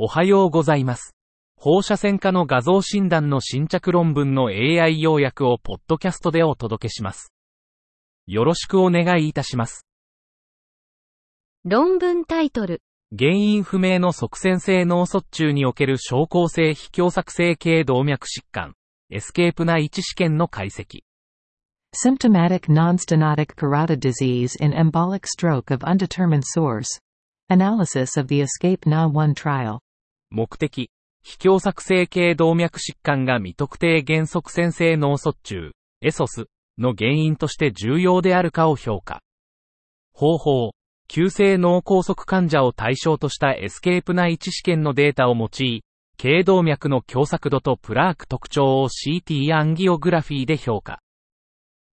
おはようございます。放射線科の画像診断の新着論文の AI 要約をポッドキャストでお届けします。よろしくお願いいたします。論文タイトル。原因不明の塞栓性脳卒中における症候性非狭窄性頸動脈疾患、 ESCAPE-NA1試験の解析。Symptomatic non-stenotic carotid disease in embolic stroke of undetermined source. Analysis of the ESCAPE Na1 trial. 目的、非狭窄性頸動脈疾患が未特定源塞栓性脳卒中、 ESUS の原因として重要であるかを評価。方法、急性脳梗塞患者を対象とした ESCAPE NA1 試験のデータを用い、頸動脈の狭窄度とプラーク特徴を CT アンギオグラフィーで評価。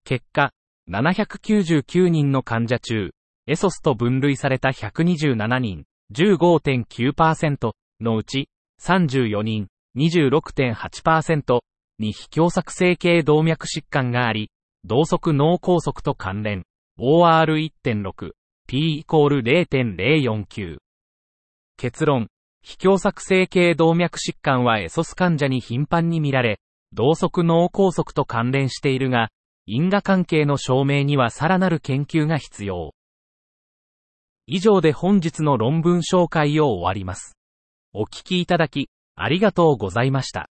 結果、799人の患者中、エソスと分類された127人、15.9%のうち、34人、26.8%に非狭窄性系動脈疾患があり、同側脳梗塞と関連、OR1.6、P イコール0.049。結論、非狭窄性系動脈疾患はエソス患者に頻繁に見られ、同側脳梗塞と関連しているが、因果関係の証明にはさらなる研究が必要。以上で本日の論文紹介を終わります。お聞きいただき、ありがとうございました。